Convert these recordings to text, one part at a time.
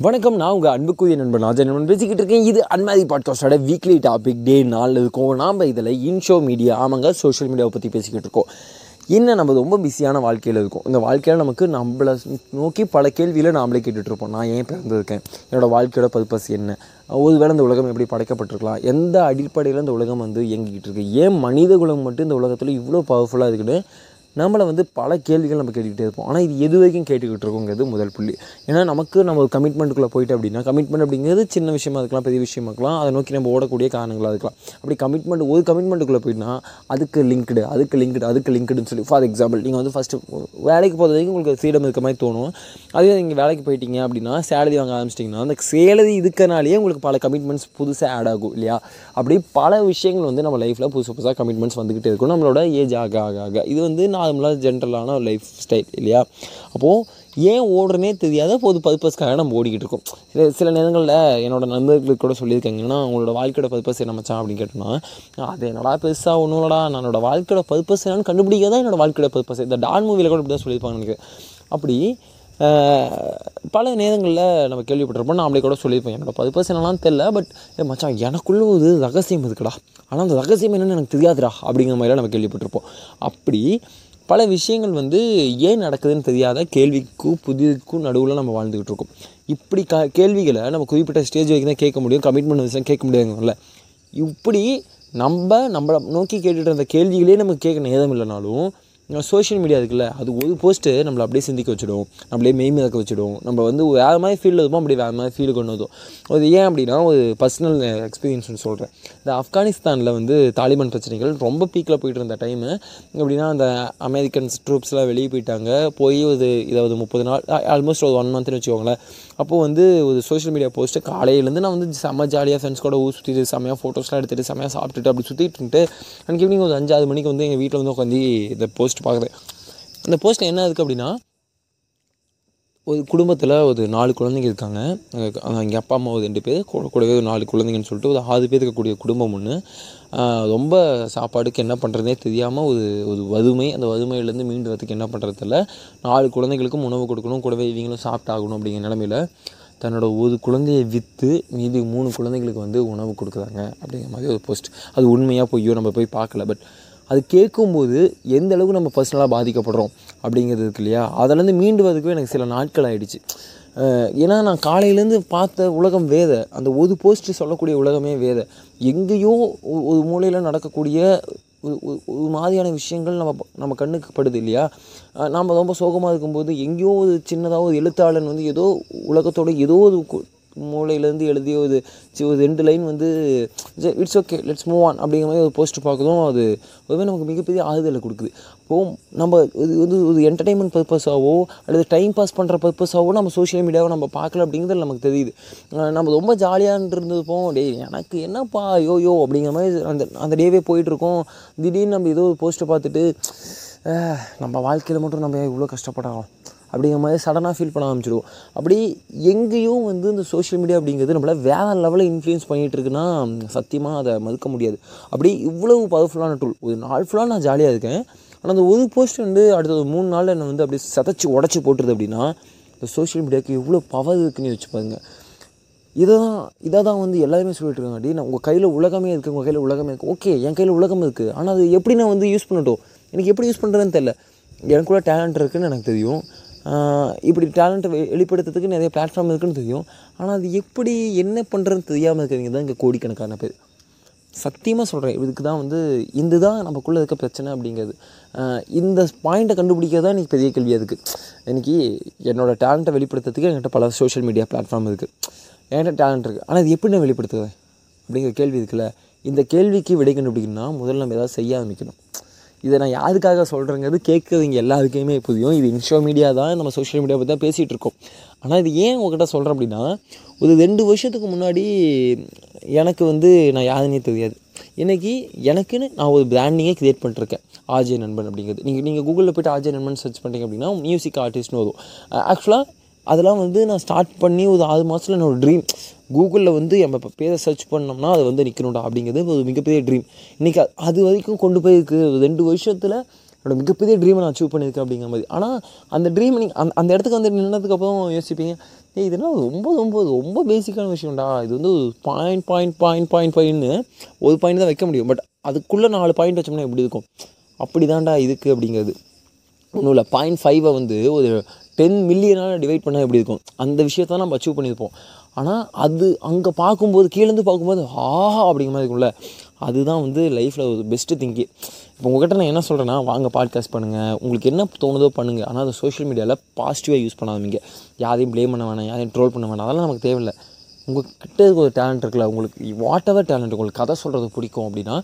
வணக்கம் நான் உங்கள் அன்புக்குரிய நண்பன் அஜய் நண்பன் பேசிக்கிட்டு இருக்கேன் இது அன்மாதி பாட்காஸ்டோட வீக்லி டாபிக் டே நாள் இருக்கும். நாம் இதில் இன்ஷோ மீடியா ஆமாங்க சோஷியல் மீடியாவை பற்றி பேசிக்கிட்டு இருக்கோம். என்ன நம்ம ரொம்ப பிஸியான வாழ்க்கையில் இருக்கும். இந்த வாழ்க்கையில் நமக்கு நம்மளை நோக்கி பல கேள்வியில் நாமளே கேட்டுட்ருப்போம் நான் ஏன் பிறந்திருக்கேன்? என்னோடய வாழ்க்கையோட பர்பஸ் என்ன? ஒருவேளை இந்த உலகம் எப்படி படைக்கப்பட்டிருக்கலாம்? எந்த அடிப்படையில் இந்த உலகம் வந்து இயங்கிக்கிட்டு இருக்கு? ஏன் மனித குலம் மட்டும் இந்த உலகத்தில் இவ்வளோ பவர்ஃபுல்லாக இருக்குன்னு நம்மளை வந்து பல கேள்விகள் நம்ம கேட்டுக்கிட்டே இருப்போம். ஆனால் இது எது வரைக்கும் கேட்டுக்கிட்டு இருக்கோங்கிறது முதல் புள்ளி. ஏன்னா நமக்கு நம்ம ஒரு கமிட்மெண்ட்டுக்குள்ளே போயிட்டு அப்படின்னா கமிட்மெண்ட் அப்படிங்கிறது சின்ன விஷயமா இருக்கலாம் பெரிய விஷயமா இருக்கலாம் அதை நோக்கி நம்ம ஓடக்கூடிய காரணங்களாக இருக்கலாம். அப்படி கமிட்மெண்ட் ஒரு கமிட்மெண்ட்டுக்குள்ளே போயிட்டுனா அதுக்கு லிங்க்டு அதுக்கு லிங்க்டு அதுக்கு லிங்க்டுன்னு சொல்லி ஃபார் எக்ஸாம்பிள் நீங்கள் வந்து ஃபஸ்ட்டு வேலைக்கு போகிறது வரைக்கும் உங்களுக்கு ஃப்ரீடம் இருக்க மாதிரி தோணும். அதே நீங்கள் வேலைக்கு போயிட்டீங்க அப்படின்னா சேலரி வாங்க ஆரம்பிச்சிட்டிங்கன்னா அந்த சேலரி இருக்கனாலேயே உங்களுக்கு பல கமிட்மெண்ட்ஸ் புதுசாக ஆட் ஆகும் இல்லையா? அப்படி பல விஷயங்கள் வந்து நம்ம லைஃப்பில் புதுசு புதுசாக கமிட்மெண்ட்ஸ் வந்துக்கிட்டே இருக்கும். நம்மளோட ஏஜ் ஆக ஆக ஆக. இது வந்து நார்மலாக ஜென்ரலான ஒரு லைஃப் ஸ்டைல் இல்லையா? அப்போது ஏன் ஓடுறனே தெரியாத பொது பர்பஸ்க்காக நம்ம ஓடிக்கிட்டு இருக்கோம். சில சில நேரங்களில் என்னோடய நண்பர்களுக்கு கூட சொல்லியிருக்காங்கன்னா உங்களோட வாழ்க்கையோட பர்பஸ் என்ன மச்சான் அப்படின்னு கேட்டோம்னா அது என்னடா பெருசாக ஒன்றும் இல்லடா என்னோட வாழ்க்கையோட பர்பஸ் என்னன்னு கண்டுபிடிக்காதான் என்னோட வாழ்க்கையோட பர்பஸ் இந்த டான் மூவியில் கூட இப்படி தான் சொல்லியிருப்பாங்க எனக்கு அப்படி பல நேரங்களில் நம்ம கேள்விப்பட்டிருப்போம். நான் அப்படி கூட சொல்லியிருப்பேன். என்னோட பர்பஸ் என்னெல்லாம் தெரில பட் மச்சான் எனக்குள்ள ஒரு ரகசியம் இருக்குடா. ஆனால் அந்த ரகசியம் என்னென்னு எனக்கு தெரியாதுடா அப்படிங்கிற மாதிரிலாம் நம்ம கேள்விப்பட்டிருப்போம். அப்படி பல விஷயங்கள் வந்து ஏன் நடக்குதுன்னு தெரியாத கேள்விக்கும் புதியதுக்கும் நடுவில் நம்ம வாழ்ந்துக்கிட்டு இருக்கோம். இப்படி க கேள்விகளை நம்ம குறிப்பிட்ட ஸ்டேஜ் வரைக்கும் தான் கேட்க முடியும். கமிட்மெண்ட் விஷயம் கேட்க முடியாதுங்கல்ல. இப்படி நம்ம நம்மளை நோக்கி கேட்டுட்டு இருந்த கேள்விகளே நமக்கு கேட்க நேரம் இல்லைனாலும் சோஷியல் மீடியா இருக்குல்ல அது ஒரு போஸ்ட்டு நம்மளை அப்படியே சிந்திக்க வச்சிடும். நம்மளே மெய்மிதக்க வச்சிடும். நம்ம வந்து வேறு மாதிரி ஃபீல்டில் இருப்போம் அப்படி வேறு மாதிரி ஃபீல் கொண்டு வந்தோம் அது ஏன் அப்படின்னா ஒரு பர்சனல் எக்ஸ்பீரியன்ஸ்னு சொல்கிறேன் இந்த ஆப்கானிஸ்தானில் வந்து தாலிபான் பிரச்சனைகள் ரொம்ப பீக்கில் போயிட்டு இருந்த டைமு எப்படின்னா அந்த அமெரிக்கன்ஸ் ட்ரூப்ஸ்லாம் வெளியே போயிட்டாங்க. போய் ஒரு இருபது முப்பது நாள் ஆல்மோஸ்ட் ஒரு ஒன் மந்த்னு வச்சுக்கோங்களேன். அப்போது வந்து ஒரு சோஷியல் மீடியா போஸ்ட்டு காலையிலேருந்து நான் வந்து செம்ம ஜாலியாக ஃப்ரெண்ட்ஸ் கூட ஊர் சுற்றிட்டு செம்மையாக ஃபோட்டோஸ்லாம் எடுத்துகிட்டு செம்மையாக சாப்பிட்டுட்டு அப்படி சுற்றிட்டு இருந்துட்டு அன்றைக்கி ஈவினிங் ஒரு அஞ்சாறு மணிக்கு வந்து எங்கள் வீட்டில் வந்து உட்காந்து இந்த போஸ்ட் பார்க்குறேன். அந்த போஸ்ட்டில் என்ன இருக்குது அப்படின்னா ஒரு குடும்பத்தில் ஒரு நாலு குழந்தைங்க இருக்காங்க. எங்கள் அப்பா அம்மா ஒரு ரெண்டு பேர் கூட கூடவே ஒரு நாலு குழந்தைங்கன்னு சொல்லிட்டு ஒரு ஆறு பேர் இருக்கக்கூடிய குடும்பம் ஒன்று ரொம்ப சாப்பாடுக்கு என்ன பண்ணுறதே தெரியாமல் ஒரு ஒரு வறுமை அந்த வறுமையிலேருந்து மீண்டு வரதுக்கு என்ன பண்ணுறதில்ல நாலு குழந்தைங்களுக்கும் உணவு கொடுக்கணும் கூடவே இவங்களும் சாப்பிட்டாகணும் அப்படிங்கிற நிலமையில் தன்னோட ஒரு குழந்தையை விற்று மீதி மூணு குழந்தைங்களுக்கு வந்து உணவு கொடுக்குறாங்க அப்படிங்கிற மாதிரி ஒரு போஸ்ட் அது உண்மையாக பொய்யோ நம்ம போய் பார்க்கல. பட் அது கேட்கும்போது எந்த அளவுக்கு நம்ம பர்சனலாக பாதிக்கப்படுறோம் அப்படிங்கிறது இருக்கு இல்லையா? அதிலேருந்து மீண்டு வரதுக்கு எனக்கு சில நாட்கள் ஆகிடுச்சு ஏன்னா நான் காலையிலேருந்து பார்த்த உலகம் வேத அந்த ஒரு போஸ்ட் சொல்லக்கூடிய உலகமே வேத. எங்கேயோ ஒரு மூலையில் நடக்கக்கூடிய ஒரு மாதிரியான விஷயங்கள் நம்ம நம்ம கண்ணுக்கு படுது இல்லையா? நாம் ரொம்ப சோகமாக இருக்கும்போது எங்கேயோ ஒரு சின்னதாக ஒரு எழுத்தாளன் வந்து ஏதோ உலகத்தோட ஏதோ ஒரு மூளையிலேருந்து எழுதிய ஒரு ஒரு ரெண்டு லைன் வந்து it's okay let's move on அப்படிங்கிற மாதிரி ஒரு போஸ்ட் பார்க்கறதும் அது அதுவே நமக்கு மிகப்பெரிய ஆறுதலை கொடுக்குது. இப்போது நம்ம இது வந்து ஒரு என்டர்டைன்மெண்ட் பர்பஸாகவோ அல்லது டைம் பாஸ் பண்ணுற பர்பஸாகவோ நம்ம சோஷியல் மீடியாவை நம்ம பார்க்கல அப்படிங்கிறது நமக்கு தெரியுது. நம்ம ரொம்ப ஜாலியாக இருந்திருப்போம் டேய் எனக்கு என்னப்பா யோ யோ அப்படிங்கிற மாதிரி அந்த அந்த டேவே போயிட்டுருக்கோம். திடீர்னு நம்ம ஏதோ ஒரு போஸ்ட்டை பார்த்துட்டு நம்ம வாழ்க்கையில் மட்டும் நம்ம இவ்வளோ கஷ்டப்படலாம் அப்படிங்கிற மாதிரி சடனாக ஃபீல் பண்ண ஆரம்பிச்சிடுவோம் அப்படி எங்கேயும் வந்து இந்த சோஷியல் மீடியா அப்படிங்கிறது நம்மளை வேறு லெவலில் இன்ஃப்ளூயன்ஸ் பண்ணிகிட்டு இருக்குன்னா சத்தியமாக அதை மறுக்க முடியாது. அப்படி இவ்வளவு பவர்ஃபுல்லான டூல் ஒரு நாள் ஃபுல்லாக நான் ஜாலியாக இருக்கேன். ஆனால் அந்த ஒரு போஸ்ட் வந்து அடுத்த மூணு நாளில் என்னை வந்து அப்படியே சதைச்சி உடச்சி போட்டுருது அப்படின்னா இந்த சோஷியல் மீடியாவுக்கு எவ்வளோ பவர் இருக்குன்னு வச்சு பாருங்க. இதை தான் இதை தான் வந்து எல்லாருமே சொல்லிட்டு இருக்காங்க. அடி நான் உங்கள் கையில் உலகமே இருக்குது உங்கள் கையில் உலகமே இருக்குது ஓகே என் கையில் உலகம் இருக்குது ஆனால் அது எப்படி நான் வந்து யூஸ் பண்ணட்டும்? எனக்கு எப்படி யூஸ் பண்ணுறதுன்னு தெரில எனக்குள்ள டேலண்ட் இருக்குதுன்னு எனக்கு தெரியும். இப்படி டேலண்ட்டை வெ வெளிப்படுத்துறதுக்கு நிறைய பிளாட்ஃபார்ம் இருக்குன்னு தெரியும். ஆனால் அது எப்படி என்ன பண்ணுறதுன்னு தெரியாமல் இருக்கிறவங்க தான் இங்கே கோடிக்கணக்கான பேர். சத்தியமாக சொல்கிறேன் இதுக்கு தான் வந்து இந்த தான் நமக்குள்ளே இருக்க பிரச்சனை அப்படிங்கிறது. இந்த பாயிண்ட்டை கண்டுபிடிக்கிறது தான் இன்றைக்கி பெரிய கேள்வியாக இருக்குது இன்றைக்கி என்னோடய டேலண்ட்டை வெளிப்படுத்துறதுக்கு என்கிட்ட பல சோஷியல் மீடியா பிளாட்ஃபார்ம் இருக்குது என்கிட்ட டேலண்ட் இருக்குது ஆனால் அது எப்படி நான் வெளிப்படுத்துவேன்? அப்படிங்கிற கேள்வி இருக்குல்ல. இந்த கேள்விக்கு விடை கண்டுபிடிக்கணும்னா முதல்ல நம்ம ஏதாவது செய்ய ஆரம்பிக்கணும். இதை நான் யாருக்காக சொல்கிறேங்கிறது கேட்குறவங்க எல்லாருக்குமே புரியும். இது இன்ஸ்டா மீடியா தான் நம்ம சோஷியல் மீடியா பற்றி தான் பேசிகிட்டு இருக்கோம். ஆனால் இது ஏன் உங்ககிட்ட சொல்கிறேன் அப்படின்னா ஒரு ரெண்டு வருஷத்துக்கு முன்னாடி எனக்கு வந்து நான் யாருன்னே தெரியாது. இன்றைக்கி எனக்குன்னு நான் ஒரு பிராண்டிங்கே க்ரியேட் பண்ணிருக்கேன். ஆஜே நண்பன் அப்படிங்கிறது. நீங்கள் நீங்கள் கூகுளில் போய்ட்டு ஆஜே நண்பன் சர்ச் பண்ணிட்டீங்க அப்படின்னா மியூசிக் ஆர்டிஸ்ட்னு வரும். ஆக்சுவலாக அதெல்லாம் வந்து நான் ஸ்டார்ட் பண்ணி ஒரு ஆறு மாதத்தில் என்னோடய ட்ரீம் கூகுளில் வந்து நம்ம இப்போ பேரை சர்ச் பண்ணோம்னா அது வந்து நிற்கணும்டா அப்படிங்கிறது ஒரு மிகப்பெரிய ட்ரீம் இன்றைக்கி அது வரைக்கும் கொண்டு போயிருக்கு. ரெண்டு வருஷத்தில் என்னோட மிகப்பெரிய ட்ரீமை நான் அச்சீவ் பண்ணியிருக்கேன் அப்படிங்கிற மாதிரி. ஆனால் அந்த ட்ரீம் நீங்கள் அந்த அந்த இடத்துக்கு வந்து நின்னதுக்கப்புறம் யோசிப்பீங்க ஏ இதெல்லாம் ரொம்ப ரொம்ப ரொம்ப பேசிக்கான விஷயம்டா. இது வந்து பாயிண்ட் பாயிண்ட் பாயிண்ட் பாயிண்ட் பாயிண்ட்னு ஒரு பாயிண்ட் தான் வைக்க முடியும். பட் அதுக்குள்ளே நாலு பாயிண்ட் வச்சோம்னா எப்படி இருக்கும்? அப்படி தான்டா இதுக்கு அப்படிங்கிறது. ஒன்றும் இல்லை. பாயிண்ட் ஃபைவை வந்து ஒரு டென் மில்லியனால் டிவைட் பண்ணால் எப்படி இருக்கும்? அந்த விஷயத்தை தான் நம்ம அச்சீவ் பண்ணியிருப்போம். ஆனால் அது அங்கே பார்க்கும்போது கீழேருந்து பார்க்கும்போது ஆஹா அப்படிங்கிற மாதிரி இருக்கும்ல. அதுதான் வந்து லைஃப்பில் ஒரு பெஸ்ட்டு திங்கி இப்போ உங்கள்கிட்ட நான் என்ன சொல்கிறேன்னா வாங்க பாட்காஸ்ட் பண்ணுங்கள் உங்களுக்கு என்ன தோணுதோ பண்ணுங்கள் ஆனால் அதை சோஷியல் மீடியாவில் பாசிட்டிவாக யூஸ் பண்ணாதீங்க. யாரையும் ப்ளேம் பண்ண வேணாம் யாரையும் ட்ரோல் பண்ண வேணாம். அதெல்லாம் நமக்கு தேவையில்லை. உங்கள்கிட்ட ஒரு டேலண்ட் இருக்குல்ல உங்களுக்கு வாட் எவர் டேலண்ட் உங்களுக்கு கதை சொல்கிறது பிடிக்கும் அப்படின்னா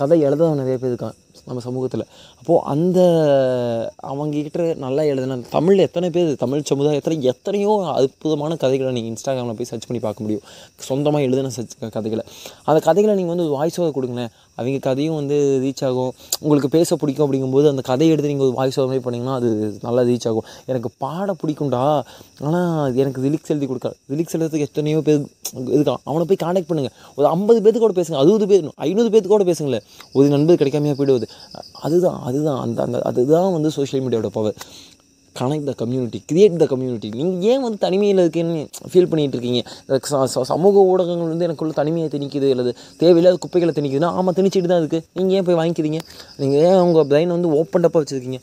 கதை எழுத நிறைய பேர் இருக்கான் நம்ம சமூகத்தில். அப்போது அந்த அவங்கக்கிட்ட நல்லா எழுதின தமிழ் எத்தனை பேர் தமிழ் சமுதாயத்தில் எத்தனையோ அற்புதமான கதைகளை நீங்கள் இன்ஸ்டாகிராமில் போய் சர்ச் பண்ணி பார்க்க முடியும். சொந்தமாக எழுதின சர்ச் கதைகளை. அந்த கதைகளை நீங்கள் வந்து வாய்ஸ் ஓவர் கொடுங்களேன். அவங்க கதையும் வந்து ரீச் ஆகும். உங்களுக்கு பேச பிடிக்கும் அப்படிங்கும்போது அந்த கதையை எடுத்து நீங்கள் ஒரு வாய்ஸ் ஓவர் மாதிரி பண்ணிங்கன்னா அது நல்லா ரீச் ஆகும். எனக்கு பாட பிடிக்கும்டா. ஆனால் எனக்கு லிரிக்ஸ் எழுதி கொடுக்க லிரிக்ஸ் எழுதுறதுக்கு எத்தனையோ பேர் இருக்கான். அவனை போய் காண்டாக்ட் பண்ணுங்கள் ஒரு ஐம்பது பேர்த்து கூட பேசுங்க. அறுபது பேர் ஐநூறு பேர்த்து கூட பேசுங்களேன். ஒரு நண்பர் கிடைக்காமையாக போயிடுவது. அதுதான் அதுதான் அந்த அந்த அதுதான் வந்து social மீடியாவோட power connect the community create the community நீங்கள் ஏன் வந்து தனிமையில் இருக்கேன்னு ஃபீல் பண்ணிகிட்டு இருக்கீங்க ச- ச- சமூக ஊடகங்கள் வந்து எனக்குள்ள தனிமையை திணிக்குது அல்லது தேவையில்லாத குப்பைகளை திணிக்குதுன்னா ஆமாம் திணிச்சிட்டு தான் இருக்குது நீங்கள் ஏன் போய் வாங்கிக்கிறீங்க? நீங்கள் ஏன் உங்கள் பிரெயினை வந்து ஓப்பன் டப்பாக வச்சுருக்கீங்க?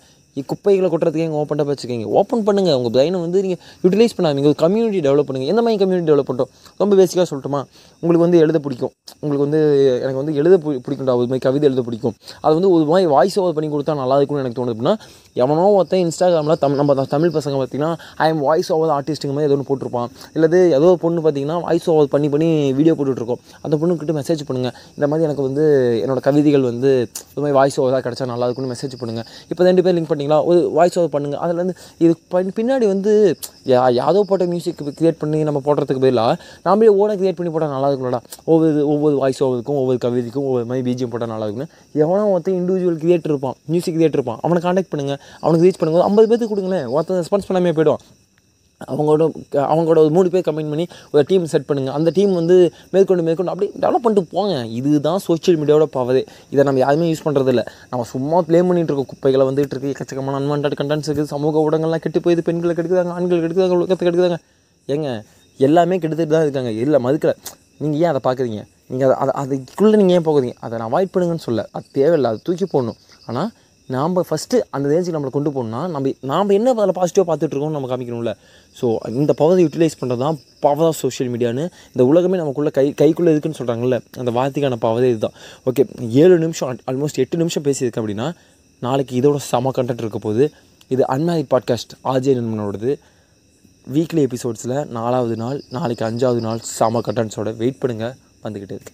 குப்பைகளை கொட்டுறதுக்கு எங்கள் ஓப்பன் டப் வச்சுக்கோங்க. ஓப்பன் பண்ணுங்கள் உங்கள் பிரைனை வந்து நீங்கள் யூட்டிலைஸ் பண்ணாதீங்க ஒரு கம்யூனிட்டி டெவலப் பண்ணுங்கள் எந்த மாதிரி கம்யூனிட்டி டெவலப் பண்ணுறோம் ரொம்ப பேசிக்காக சொல்லட்டுமா? உங்களுக்கு வந்து எழுத பிடிக்கும். உங்களுக்கு வந்து எனக்கு வந்து எழுத பிடிக்கும்டா ஒரு மாதிரி கவிதை எழுத பிடிக்கும். அது வந்து ஒரு மாதிரி வாய்ஸ் ஓவர் பண்ணி கொடுத்தா நல்லா இருக்கும்னு எனக்கு தோணுது. அப்படின்னா எவனோ ஒருத்தன் இன்ஸ்டாகிராமில் தம் நம்ம தமிழ் பசங்க பார்த்தீங்கன்னா ஐ எம் வாய்ஸ் ஓவர் ஆர்டிஸ்ட்டுங்க மாதிரி ஏதோ ஒன்று போட்டிருப்பான். இல்லது ஏதோ ஒரு பொண்ணு பார்த்தீங்கன்னா வாய்ஸ் ஓவர் பண்ணி பண்ணி வீடியோ போட்டுட்ருக்கோம். அந்த பொண்ணுக்கிட்ட மெசேஜ் பண்ணுங்கள் இந்த மாதிரி எனக்கு வந்து என்னோடய கவிதைகள் வந்து இது மாதிரி வாய்ஸ் ஓவராக கிடச்சா நல்லா இருக்கும்னு மெசேஜ் பண்ணுங்கள் இப்போ ரெண்டு பேர் லிங்க் பண்ணி பண்ணிங்களா? ஒரு வாய்ஸ் ஓவர் பண்ணுங்கள் அதில் வந்து இது பின்னாடி வந்து யா யாதோ போட்ட மியூசிக் கிரியேட் பண்ணி நம்ம போடுறதுக்கு பதிலாக நாமளே ஓட கிரியேட் பண்ணி போட்டால் நல்லா இருக்கும்லடா. ஒவ்வொரு ஒவ்வொரு வாய்ஸ் ஓவருக்கும் ஒவ்வொரு கவிதைக்கும் ஒவ்வொரு மாதிரி பிஜிஎம் போட்டால் நல்லா இருக்கும்னு. எவனோ ஒருத்தன் இண்டிவிஜுவல் கிரியேட் இருப்பான் மியூசிக் கிரியேட் இருப்பான். அவனை காண்டாக்ட் பண்ணுங்கள் அவனுக்கு ரீச் பண்ணும்போது ஐம்பது பேருக்கு கொடுங்களேன். ஒருத்தன் ரெஸ்பான்ஸ் பண்ணாமே போய்டும் அவங்களோட அவங்களோட ஒரு மூணு பேர் கம்பைன் பண்ணி ஒரு டீம் செட் பண்ணுங்கள் அந்த டீம் வந்து மேற்கொண்டு மேற்கொண்டு அப்படியே டெவலப் பண்ணிட்டு போங்க. இதுதான் சோஷியல் மீடியாவோட பவரே இதை நம்ம யாருமே யூஸ் பண்ணுறதில்ல நம்ம சும்மா ப்ளே பண்ணிட்டு இருக்கோம். குப்பைகளை வந்துட்டு இருக்கு. எக்கச்சக்கமான அன்வான்ட் கண்டென்ட்ஸ் இருக்குது சமூக ஊடகங்கள்லாம் கெட்டு போயிது. பெண்களை கெடுக்குதாங்க ஆண்கள் கெடுக்குதாங்க உலகத்தை கெடுக்குதாங்க ஏங்க எல்லாமே கெடுத்துட்டு தான் இருக்காங்க. இல்லை மதுக்கலை நீங்கள் ஏன் அதை பார்க்குறீங்க? நீங்கள் அதை அதை அதுக்குள்ளே நீங்கள் ஏன் போகுறீங்க அதை நான் அவாய்ட் பண்ணுங்கன்னு சொல்ல. அது தேவையில்லை. அதை தூக்கி போடணும். ஆனால் நாம் ஃபஸ்ட்டு அந்த ரேஞ்சுக்கு நம்மளை கொண்டு போகணும்னா நம்ம நாம் என்ன அதில் பாசிட்டிவாக பார்த்துட்ருக்கோம்னு நம்ம காமிக்கணும்ல. ஸோ இந்த பவரை யூட்டிலைஸ் பண்ணுறது தான் பவர் ஆஃப் சோஷியல் மீடியான்னு இந்த உலகமே நமக்குள்ளே கை கைக்குள்ளே இருக்குன்னு சொல்கிறாங்கல்ல அந்த வார்த்தைக்கான பவரே இதுதான். ஓகே ஏழு நிமிஷம் ஆல்மோஸ்ட் எட்டு நிமிஷம் பேசியிருக்கேன் அப்படின்னா நாளைக்கு இதோட செம கண்டென்ட் இருக்க போகுது. இது அன்மேரிட் பாட்காஸ்ட் ஆர்ஜே நண்பனோடது வீக்லி எபிசோட்ஸில் நாலாவது நாள் நாளைக்கு அஞ்சாவது நாள் செம கண்டென்ட்ஸோட வெயிட் பண்ணுங்கள் வந்துக்கிட்டு இருக்கு.